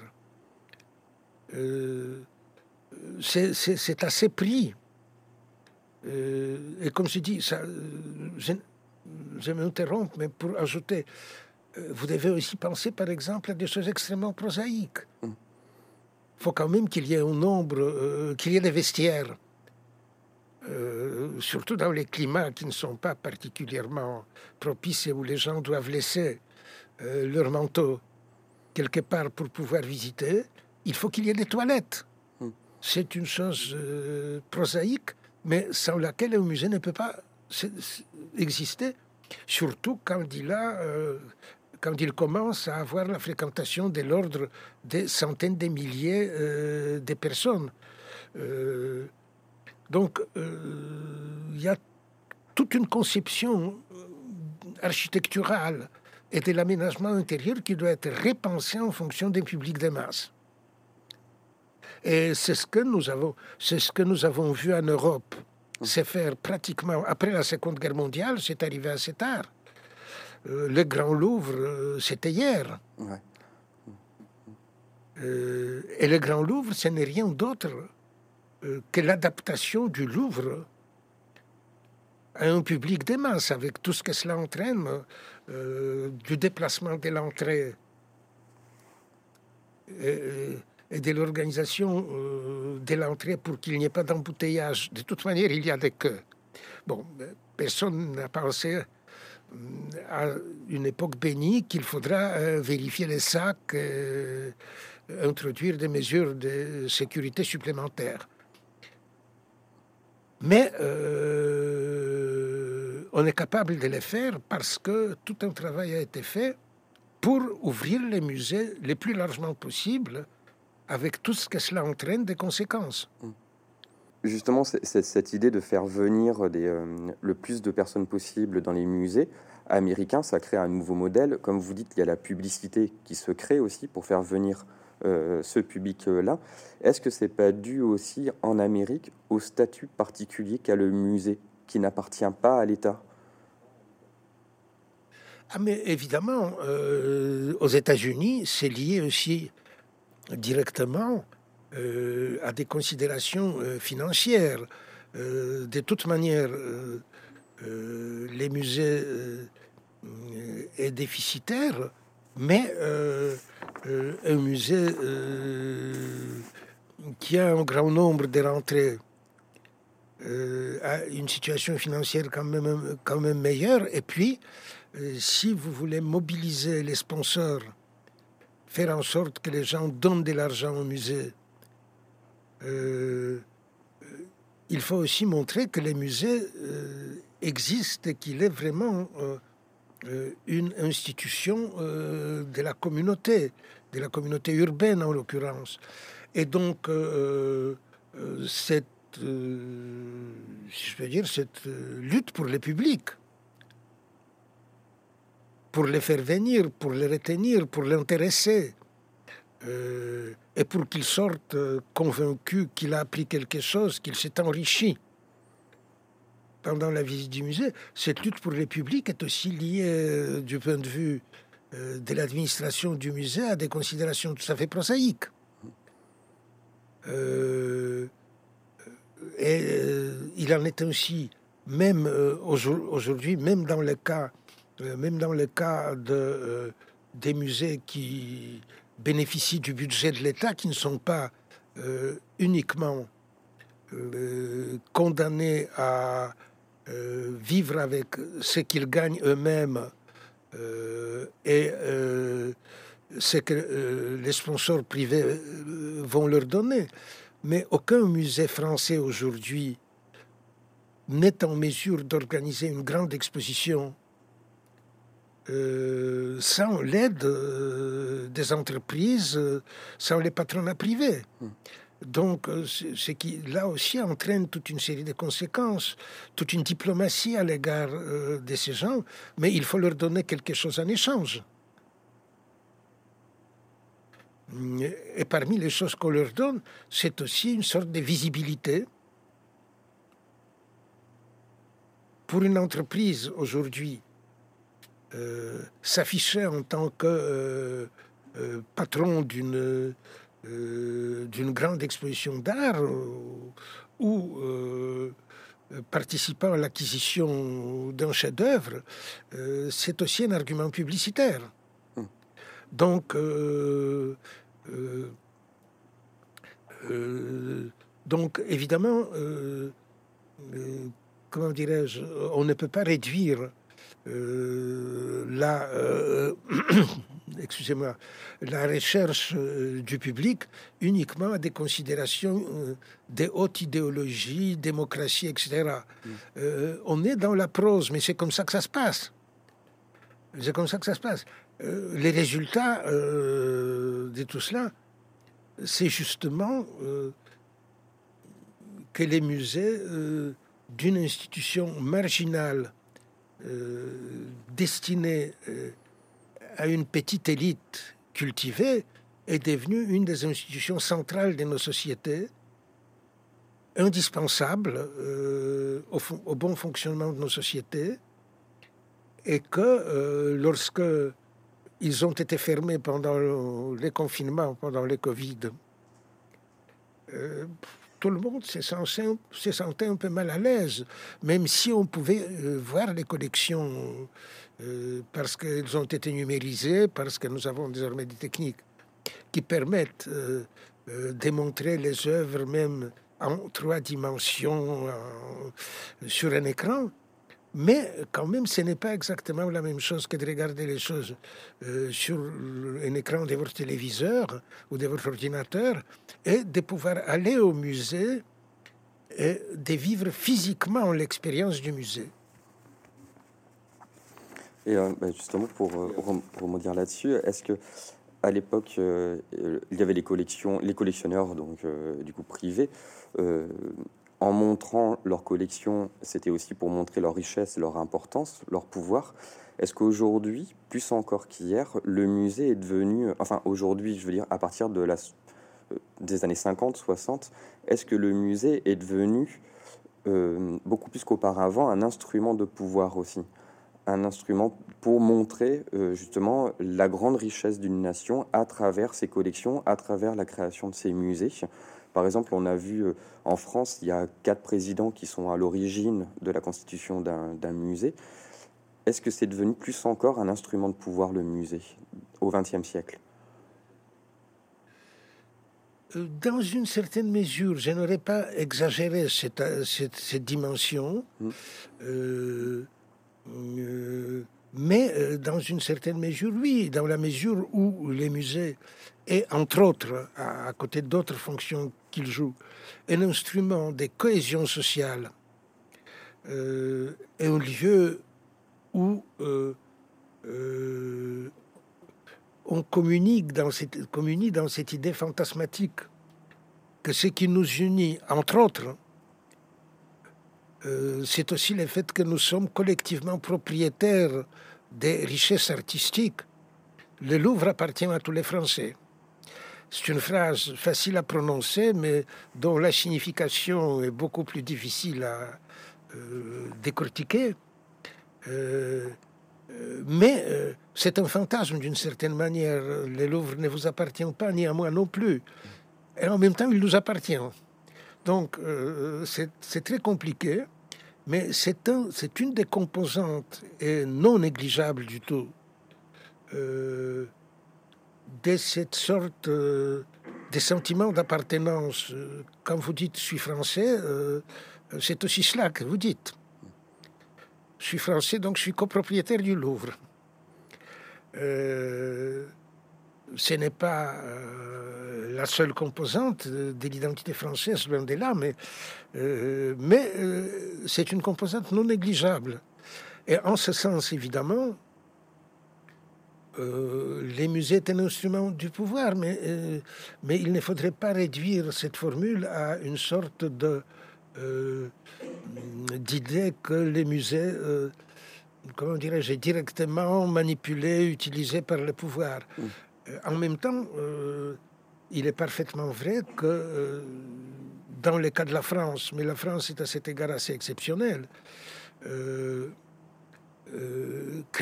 c'est assez pris euh, et comme je dis, ça, je, je m'interromps, mais pour ajouter, euh, vous devez aussi penser, par exemple, à des choses extrêmement prosaïques. Mm. Faut quand même qu'il y ait un nombre, euh, qu'il y ait des vestiaires, surtout dans les climats qui ne sont pas particulièrement propices et où les gens doivent laisser leur manteau quelque part pour pouvoir visiter. Il faut qu'il y ait des toilettes. Mm. C'est une chose prosaïque, mais sans laquelle un musée ne peut pas exister, surtout quand il a, euh, quand il commence à avoir la fréquentation de l'ordre des centaines de milliers euh, de personnes. Euh, donc, il y a toute une conception architecturale et de l'aménagement intérieur qui doit être repensée en fonction des publics de masse. Et c'est ce que nous avons, c'est ce que nous avons vu en Europe se faire pratiquement après la Seconde Guerre mondiale. C'est arrivé assez tard. Euh, le Grand Louvre, euh, c'était hier. Euh, et le Grand Louvre, ce n'est rien d'autre que l'adaptation du Louvre à un public des masses, avec tout ce que cela entraîne, du déplacement de l'entrée et de l'organisation de l'entrée pour qu'il n'y ait pas d'embouteillage. De toute manière, il y a des queues. Bon, personne n'a pensé à une époque bénie qu'il faudra euh, vérifier les sacs, introduire des mesures de sécurité supplémentaires. Mais on est capable de les faire parce que tout un travail a été fait pour ouvrir les musées le plus largement possible avec tout ce que cela entraîne des conséquences. Mm. Justement, cette idée de faire venir euh, le plus de personnes possible dans les musées américains, ça crée un nouveau modèle. Comme vous dites, il y a la publicité qui se crée aussi pour faire venir euh, ce public-là. Est-ce que c'est pas dû aussi en Amérique au statut particulier qu'a le musée, qui n'appartient pas à l'État? Ah mais évidemment, euh, aux États-Unis, c'est lié aussi directement euh, à des considérations euh, financières. Euh, de toute manière, les musées est déficitaire, mais un musée qui a un grand nombre de rentrées a une situation financière quand même, quand même meilleure. Et puis, si vous voulez mobiliser les sponsors faire en sorte que les gens donnent de l'argent au musée. Euh, il faut aussi montrer que les musées euh, existent et qu'il est vraiment euh, une institution de la communauté, de la communauté urbaine en l'occurrence. Et donc, cette, si je veux dire, cette lutte pour le public, pour les faire venir, pour les retenir, pour l'intéresser, euh, et pour qu'il sorte convaincu qu'il a appris quelque chose, qu'il s'est enrichi pendant la visite du musée. Cette lutte pour les publics est aussi liée, du point de vue de l'administration du musée, à des considérations tout à fait prosaïques. Euh, et euh, il en est ainsi, même euh, aujourd'hui, même dans le cas, même dans le cas de, des musées qui bénéficient du budget de l'État, qui ne sont pas uniquement condamnés à vivre avec ce qu'ils gagnent eux-mêmes et ce que euh, les sponsors privés euh, vont leur donner. Mais aucun musée français aujourd'hui n'est en mesure d'organiser une grande exposition euh, sans l'aide des entreprises, sans les patronats privés. Hmm. Donc, ce qui, là aussi, entraîne toute une série de conséquences, toute une diplomatie à l'égard de ces gens, mais il faut leur donner quelque chose en échange. Et parmi les choses qu'on leur donne, c'est aussi une sorte de visibilité. Pour une entreprise aujourd'hui, euh, s'afficher en tant que euh, euh, patron d'une d'une grande exposition d'art ou participant à l'acquisition d'un chef-d'œuvre, c'est aussi un argument publicitaire. Hum. Donc, donc, évidemment, comment dirais-je, on ne peut pas réduire la, excusez-moi, la recherche du public uniquement à des considérations des hautes idéologies, démocratie, etc. Mm. on est dans la prose, mais c'est comme ça que ça se passe. C'est comme ça que ça se passe. Euh, les résultats euh, de tout cela, c'est justement euh, que les musées d'une institution marginale destinée à une petite élite cultivée est devenue une des institutions centrales de nos sociétés, indispensable au, au, bon fonctionnement de nos sociétés, et que lorsque ils ont été fermés pendant les confinements, pendant le Covid. Euh, tout le monde s'est senti, un peu mal à l'aise, même si on pouvait euh, voir les collections euh, parce qu'elles ont été numérisées, parce que nous avons désormais des techniques qui permettent de montrer les œuvres même en trois dimensions sur un écran. Mais quand même, ce n'est pas exactement la même chose que de regarder les choses euh, sur un écran de votre téléviseur ou de votre ordinateur et de pouvoir aller au musée et de vivre physiquement l'expérience du musée. Et euh, bah, justement, pour euh, rebondir là-dessus, est-ce que à l'époque, il y avait les collections, les collectionneurs donc du coup privés en montrant leur collection, c'était aussi pour montrer leur richesse, leur importance, leur pouvoir. Est-ce qu'aujourd'hui, plus encore qu'hier, le musée est devenu, enfin aujourd'hui, je veux dire, à partir de la, euh, des années 50, 60, est-ce que le musée est devenu euh, beaucoup plus qu'auparavant un instrument de pouvoir aussi? Un instrument pour montrer euh, justement la grande richesse d'une nation à travers ses collections, à travers la création de ses musées. Par exemple, on a vu euh, en France, il y a quatre présidents qui sont à l'origine de la constitution d'un musée. Est-ce que c'est devenu plus encore un instrument de pouvoir, le musée, au XXe siècle? Euh, dans une certaine mesure, je n'aurais pas exagéré cette, cette, dimension, mmh. euh, mais dans une certaine mesure, oui, dans la mesure où les musées et entre autres, à, côté d'autres fonctions qu'il joue, un instrument de cohésion sociale euh, et un lieu où euh, euh, on communique dans, cette, communique dans cette idée fantasmatique que ce qui nous unit, entre autres, c'est aussi le fait que nous sommes collectivement propriétaires des richesses artistiques. Le Louvre appartient à tous les Français. C'est une phrase facile à prononcer, mais dont la signification est beaucoup plus difficile à euh, décortiquer. Euh, euh, mais c'est un fantasme d'une certaine manière. Le Louvre ne vous appartient pas, ni à moi non plus. Et en même temps, il nous appartient. Donc, c'est très compliqué. Mais c'est un, une des composantes et non négligeable du tout de cette sorte euh, des sentiments d'appartenance. Quand vous dites je suis français, euh, c'est aussi cela que vous dites. Je suis français, donc je suis copropriétaire du Louvre. ce n'est pas la seule composante de l'identité française, loin de là, mais, euh, mais euh, c'est une composante non négligeable. Et en ce sens, évidemment, euh, les musées est un instrument du pouvoir, mais, mais il ne faudrait pas réduire cette formule à une sorte de d'idée que les musées, comment dirais-je, directement manipulés, utilisés par le pouvoir. Mmh. En même temps, il est parfaitement vrai que euh, dans le cas de la France, mais la France est à cet égard assez exceptionnelle, euh, euh,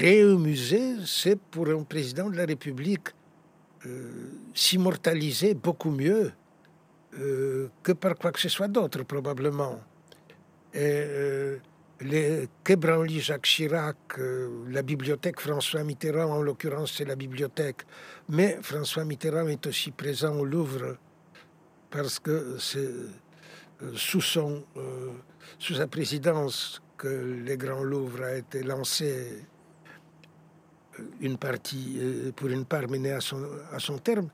créer un musée, c'est pour un président de la République s'immortaliser beaucoup mieux que par quoi que ce soit d'autre, probablement. Et, les Quai Jacques Chirac, euh, la bibliothèque François Mitterrand, en l'occurrence c'est la bibliothèque, mais François Mitterrand est aussi présent au Louvre parce que c'est euh, sous, son, euh, sous sa présidence que le Grand Louvre a été lancé une partie, pour une part menée à son, à son terme.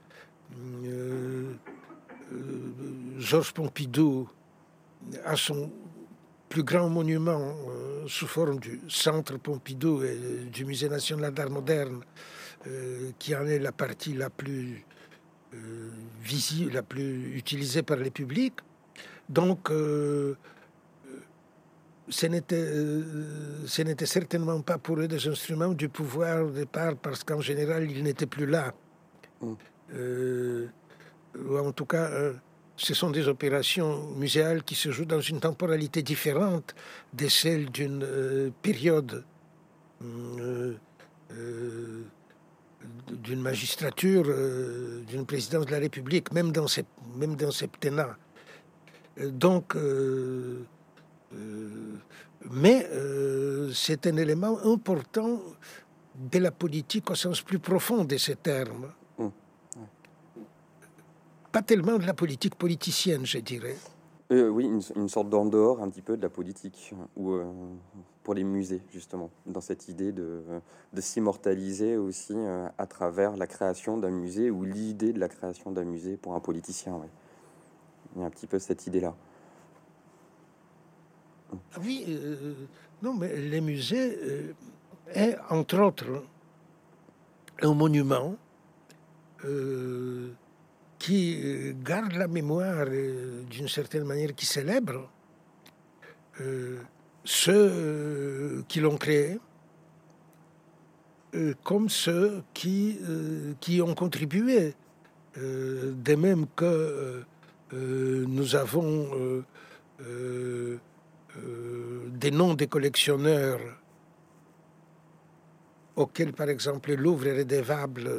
Georges Pompidou, à son plus grand monument euh, sous forme du Centre Pompidou et du Musée national d'art moderne, euh, qui en est la partie la plus euh, visible, la plus utilisée par les publics. Donc, ce n'était certainement pas pour eux des instruments du pouvoir au départ, parce qu'en général, ils n'étaient plus là. Mm. ou en tout cas, ce sont des opérations muséales qui se jouent dans une temporalité différente de celle d'une euh, période euh, euh, d'une magistrature, d'une présidence de la République, même dans, ces, même dans septennat. Donc, mais c'est un élément important de la politique au sens plus profond de ces termes pas tellement de la politique politicienne, je dirais. Euh, oui, une, sorte d'en dehors un petit peu de la politique, ou euh, pour les musées, justement, dans cette idée de, de s'immortaliser aussi euh, à travers la création d'un musée ou l'idée de la création d'un musée pour un politicien. Il y a un petit peu cette idée-là. Ah oui, non, mais les musées est, entre autres, un monument qui euh, garde la mémoire euh, d'une certaine manière, qui célèbre euh, ceux qui l'ont créé, comme ceux qui, qui ont contribué. de même que nous avons des noms des collectionneurs auxquels, par exemple, le Louvre est redevable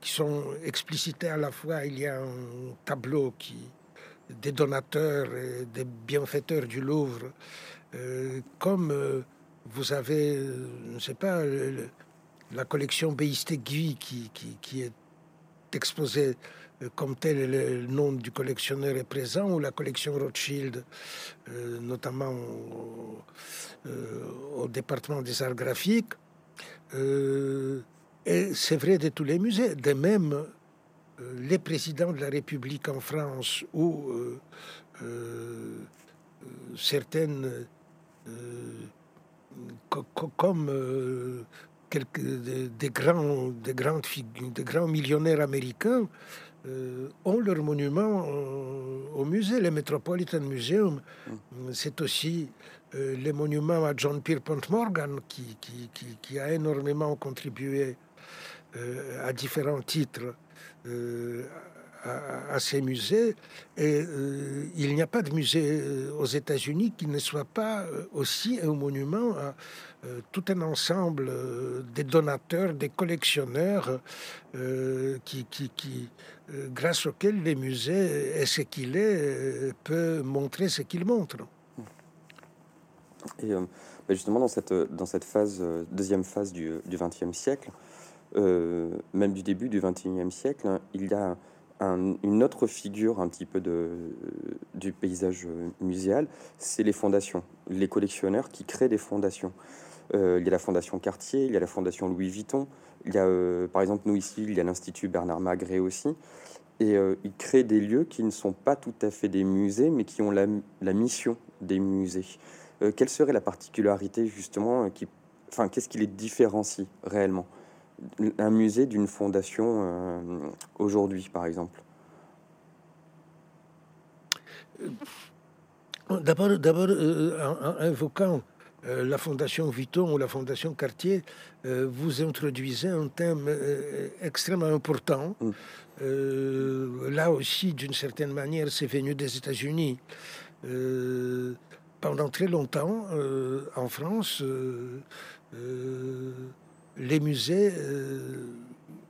qui sont explicités à la fois. Il y a un tableau qui, des donateurs et des bienfaiteurs du Louvre, euh, comme euh, vous avez, euh, je ne sais pas, la collection Beistegui qui, qui, qui, est exposée comme tel, le nom du collectionneur est présent, ou la collection Rothschild, notamment au, département des arts graphiques. Et c'est vrai de tous les musées. De même, euh, les présidents de la République en France ou euh, euh, certaines, comme quelques, des, grands, des, grandes des grands millionnaires américains, ont leur monument au musée, le Metropolitan Museum. Mm. C'est aussi les monuments à John Pierpont Morgan, qui, qui, a énormément contribué à différents titres à, ces musées. Et euh, il n'y a pas de musée euh, aux États-Unis qui ne soit pas euh, aussi un monument à tout un ensemble des donateurs, des collectionneurs, qui, qui, grâce auxquels les musées est ce qu'il est, peut montrer ce qu'il montre. Et bah, justement, dans cette, dans cette phase, deuxième phase du XXe siècle, même du début du XXIe siècle, hein, il y a une autre figure un petit peu de, du paysage muséal, c'est les fondations, les collectionneurs qui créent des fondations. Euh, il y a la fondation Cartier, il y a la fondation Louis Vuitton, il y a euh, par exemple nous ici, il y a l'Institut Bernard Magret aussi. Et euh, ils créent des lieux qui ne sont pas tout à fait des musées, mais qui ont la, mission des musées. quelle serait la particularité justement qui, enfin, qu'est-ce qui les différencie réellement? Un musée d'une fondation aujourd'hui, par exemple? D'abord, d'abord euh, en, invoquant euh, la fondation Vuitton ou la fondation Cartier, vous introduisez un thème extrêmement important. Mm. là aussi, d'une certaine manière, c'est venu des États-Unis. pendant très longtemps, en France, les musées, euh,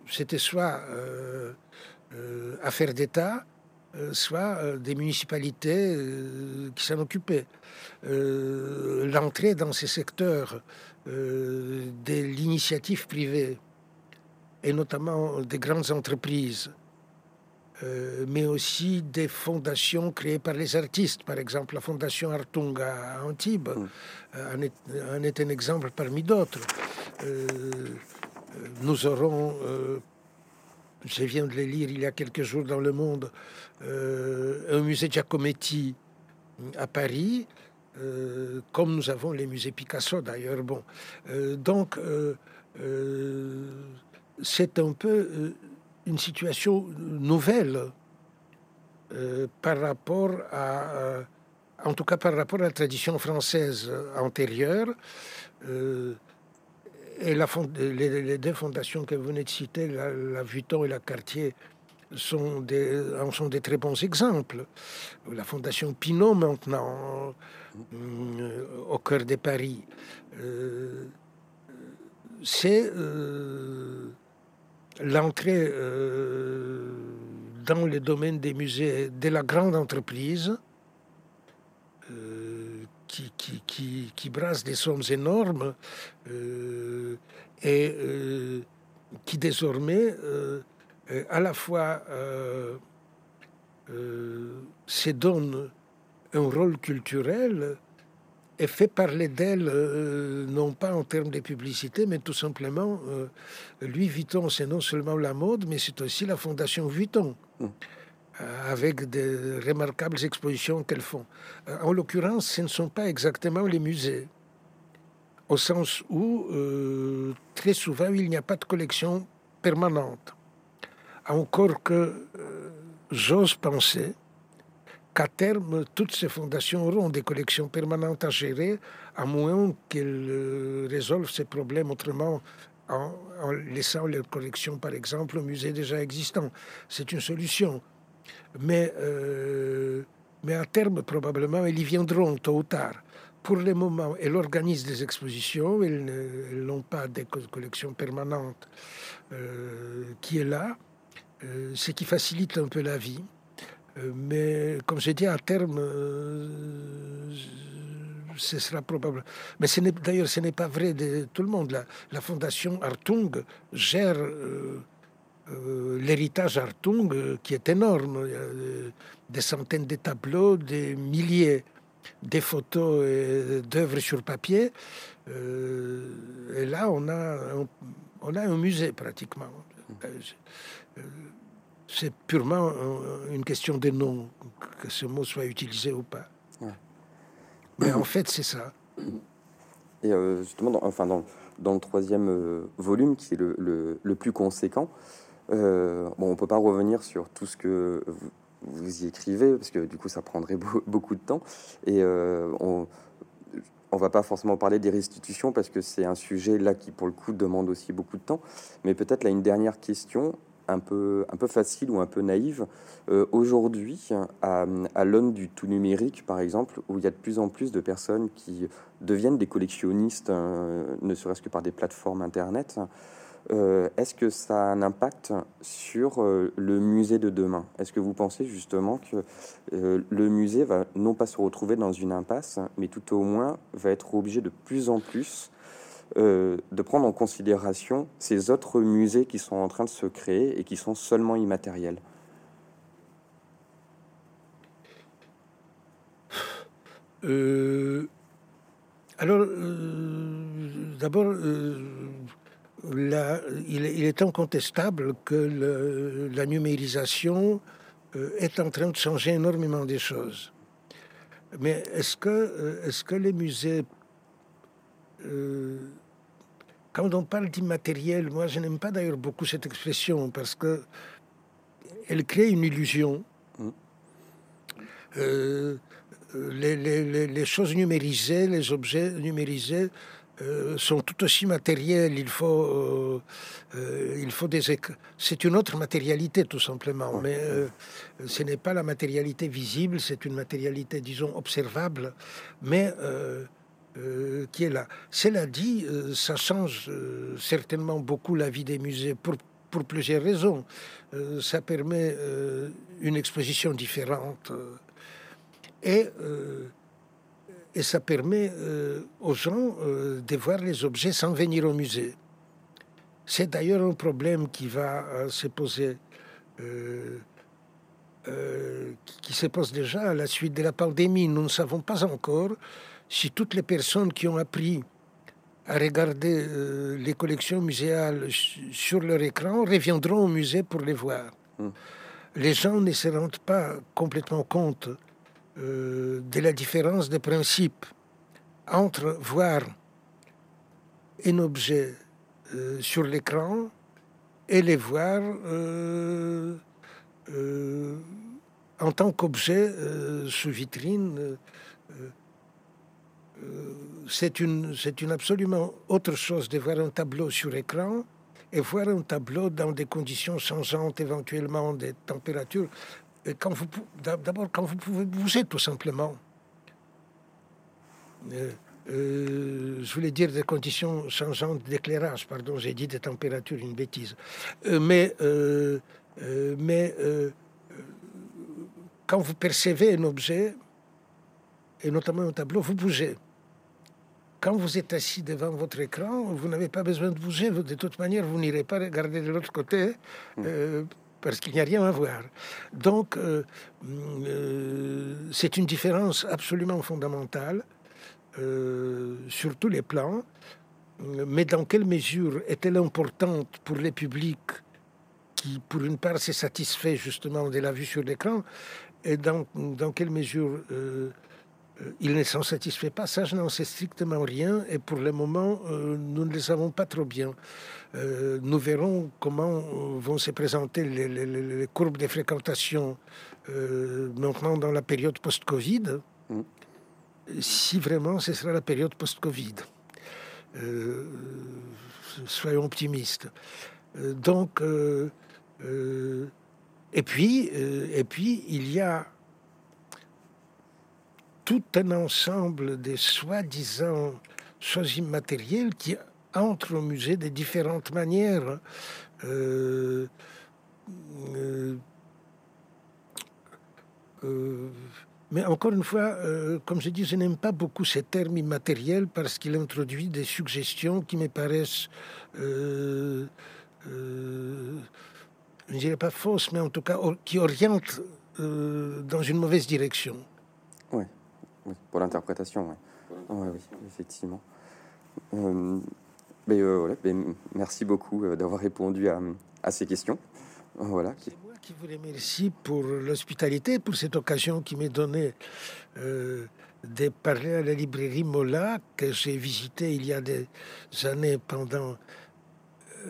c'était soit euh, euh, affaires d'État, soit des municipalités qui s'en occupaient. L'entrée dans ces secteurs de l'initiative privée, et notamment des grandes entreprises, mais aussi des fondations créées par les artistes. Par exemple, la fondation Artung à Antibes mm. en, est, un exemple parmi d'autres. Euh, nous aurons, euh, je viens de les lire il y a quelques jours dans Le Monde, euh, un musée Giacometti à Paris, comme nous avons les musées Picasso d'ailleurs. Bon, donc c'est un peu une situation nouvelle par rapport à, en tout cas par rapport à la tradition française antérieure. Et la, les, deux fondations que vous venez de citer, la, Vuitton et la Cartier, sont en sont des très bons exemples. La fondation Pinault maintenant, euh, au cœur de Paris, euh, c'est euh, l'entrée dans le domaine des musées de la grande entreprise qui, brasse des sommes énormes euh, et euh, qui désormais euh, à la fois se donne un rôle culturel et fait parler d'elle, non pas en termes de publicité, mais tout simplement, Louis Vuitton, c'est non seulement la mode, mais c'est aussi la fondation Vuitton. Mmh. Euh, avec de remarquables expositions qu'elles font. Euh, en l'occurrence, ce ne sont pas exactement les musées, au sens où euh, très souvent il n'y a pas de collection permanente. Encore que j'ose penser qu'à terme, toutes ces fondations auront des collections permanentes à gérer, à moins qu'elles résolvent ces problèmes autrement en, laissant leurs collections, par exemple, au musée déjà existant. C'est une solution mais, euh, mais à terme, probablement, ils y viendront tôt ou tard. Pour le moment, elle organise des expositions, elles n'ont pas de collection permanente euh, qui est là, euh, ce qui facilite un peu la vie. mais comme je dis, à terme, ce sera probable. Mais d'ailleurs, ce n'est pas vrai de tout le monde. La, fondation Artung gère l'héritage Artung euh, qui est énorme. Euh, des centaines de tableaux, des milliers de photos et d'œuvres sur papier. et là, on a, un, on a un musée pratiquement. C'est purement une question de nom, que ce mot soit utilisé ou pas. Mais en fait, c'est ça. Et justement, dans, enfin, dans, dans, le troisième volume, qui est le, le, le plus conséquent, euh, bon, on peut pas revenir sur tout ce que vous, y écrivez parce que du coup ça prendrait beaucoup de temps. Et euh, on va pas forcément parler des restitutions parce que c'est un sujet là qui, pour le coup, demande aussi beaucoup de temps. Mais peut-être là une dernière question un peu, un peu facile ou un peu naïve. Euh, aujourd'hui, à, l'aune du tout numérique, par exemple, où il y a de plus en plus de personnes qui deviennent des collectionnistes, euh, ne serait-ce que par des plateformes Internet, euh, est-ce que ça a un impact sur euh, le musée de demain? Est-ce que vous pensez justement que euh, le musée va non pas se retrouver dans une impasse, mais tout au moins va être obligé de plus en plus de prendre en considération ces autres musées qui sont en train de se créer et qui sont seulement immatériels? Alors, d'abord, il, est incontestable que la numérisation euh, est en train de changer énormément des choses. Mais est-ce que, euh, que les musées, euh, quand on parle d'immatériel, moi je n'aime pas d'ailleurs beaucoup cette expression parce que elle crée une illusion. Les, les, choses numérisées, les objets numérisés euh, sont tout aussi matériels. Il faut, euh, euh, il faut des. C'est une autre matérialité, tout simplement. Mais ce n'est pas la matérialité visible, c'est une matérialité, disons, observable, mais qui est là. Cela dit, ça change certainement beaucoup la vie des musées pour, pour plusieurs raisons. ça permet une exposition différente. et et ça permet euh, aux gens euh, de voir les objets sans venir au musée. C'est d'ailleurs un problème qui va euh, se poser, qui se pose déjà à la suite de la pandémie. Nous ne savons pas encore si toutes les personnes qui ont appris à regarder les collections muséales sur leur écran reviendront au musée pour les voir. Mmh. Les gens ne se rendent pas complètement compte euh, de la différence de principe entre voir un objet euh, sur l'écran et les voir euh, en tant qu'objet sous vitrine. c'est une, c'est une absolument autre chose de voir un tableau sur écran et voir un tableau dans des conditions changeantes, éventuellement des températures quand vous, d'abord, quand vous pouvez bouger tout simplement. Euh, euh, je voulais dire des conditions changeantes d'éclairage, pardon, j'ai dit des températures, une bêtise. Euh, mais mais quand vous percevez un objet, et notamment un tableau, vous bougez. Quand vous êtes assis devant votre écran, vous n'avez pas besoin de bouger. De toute manière, vous n'irez pas regarder de l'autre côté. Parce qu'il n'y a rien à voir. Donc, euh, euh, c'est une différence absolument fondamentale euh, sur tous les plans. Mais dans quelle mesure est-elle importante pour les publics qui, pour une part, s'est satisfait justement de la vue sur l'écran, et dans, dans quelle mesure euh, il ne s'en satisfait pas. Ça, je n'en sais strictement rien. Et pour le moment, euh, nous ne le savons pas trop bien. Euh, nous verrons comment vont se présenter les, courbes de fréquentation maintenant dans la période post-Covid. Mm. Si vraiment ce sera la période post-Covid. soyons optimistes. donc, et puis, et puis, il y a tout un ensemble de soi-disant choses immatérielles qui entrent au musée de différentes manières. Euh, euh, euh, mais encore une fois, comme je dis, je n'aime pas beaucoup ces termes immatériels parce qu'il introduit des suggestions qui me paraissent, je ne dirais pas fausses, mais en tout cas qui orientent dans une mauvaise direction pour l'interprétation, oui, effectivement. Euh, mais, euh, merci beaucoup euh, d'avoir répondu à, ces questions. Voilà. C'est moi qui vous remercie pour l'hospitalité, pour cette occasion qui m'est donnée de parler à la librairie Mola, que j'ai visitée il y a des années pendant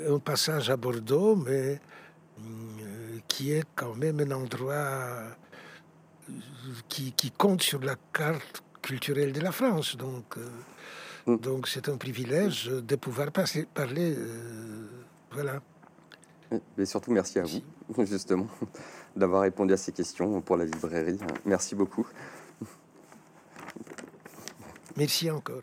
un passage à Bordeaux, mais qui est quand même un endroit qui, compte sur la carte culturelle de la France. Donc, mm. donc c'est un privilège de pouvoir passer, parler. voilà. Mais surtout, merci à vous, justement, d'avoir répondu à ces questions pour la librairie. Merci beaucoup. Merci encore.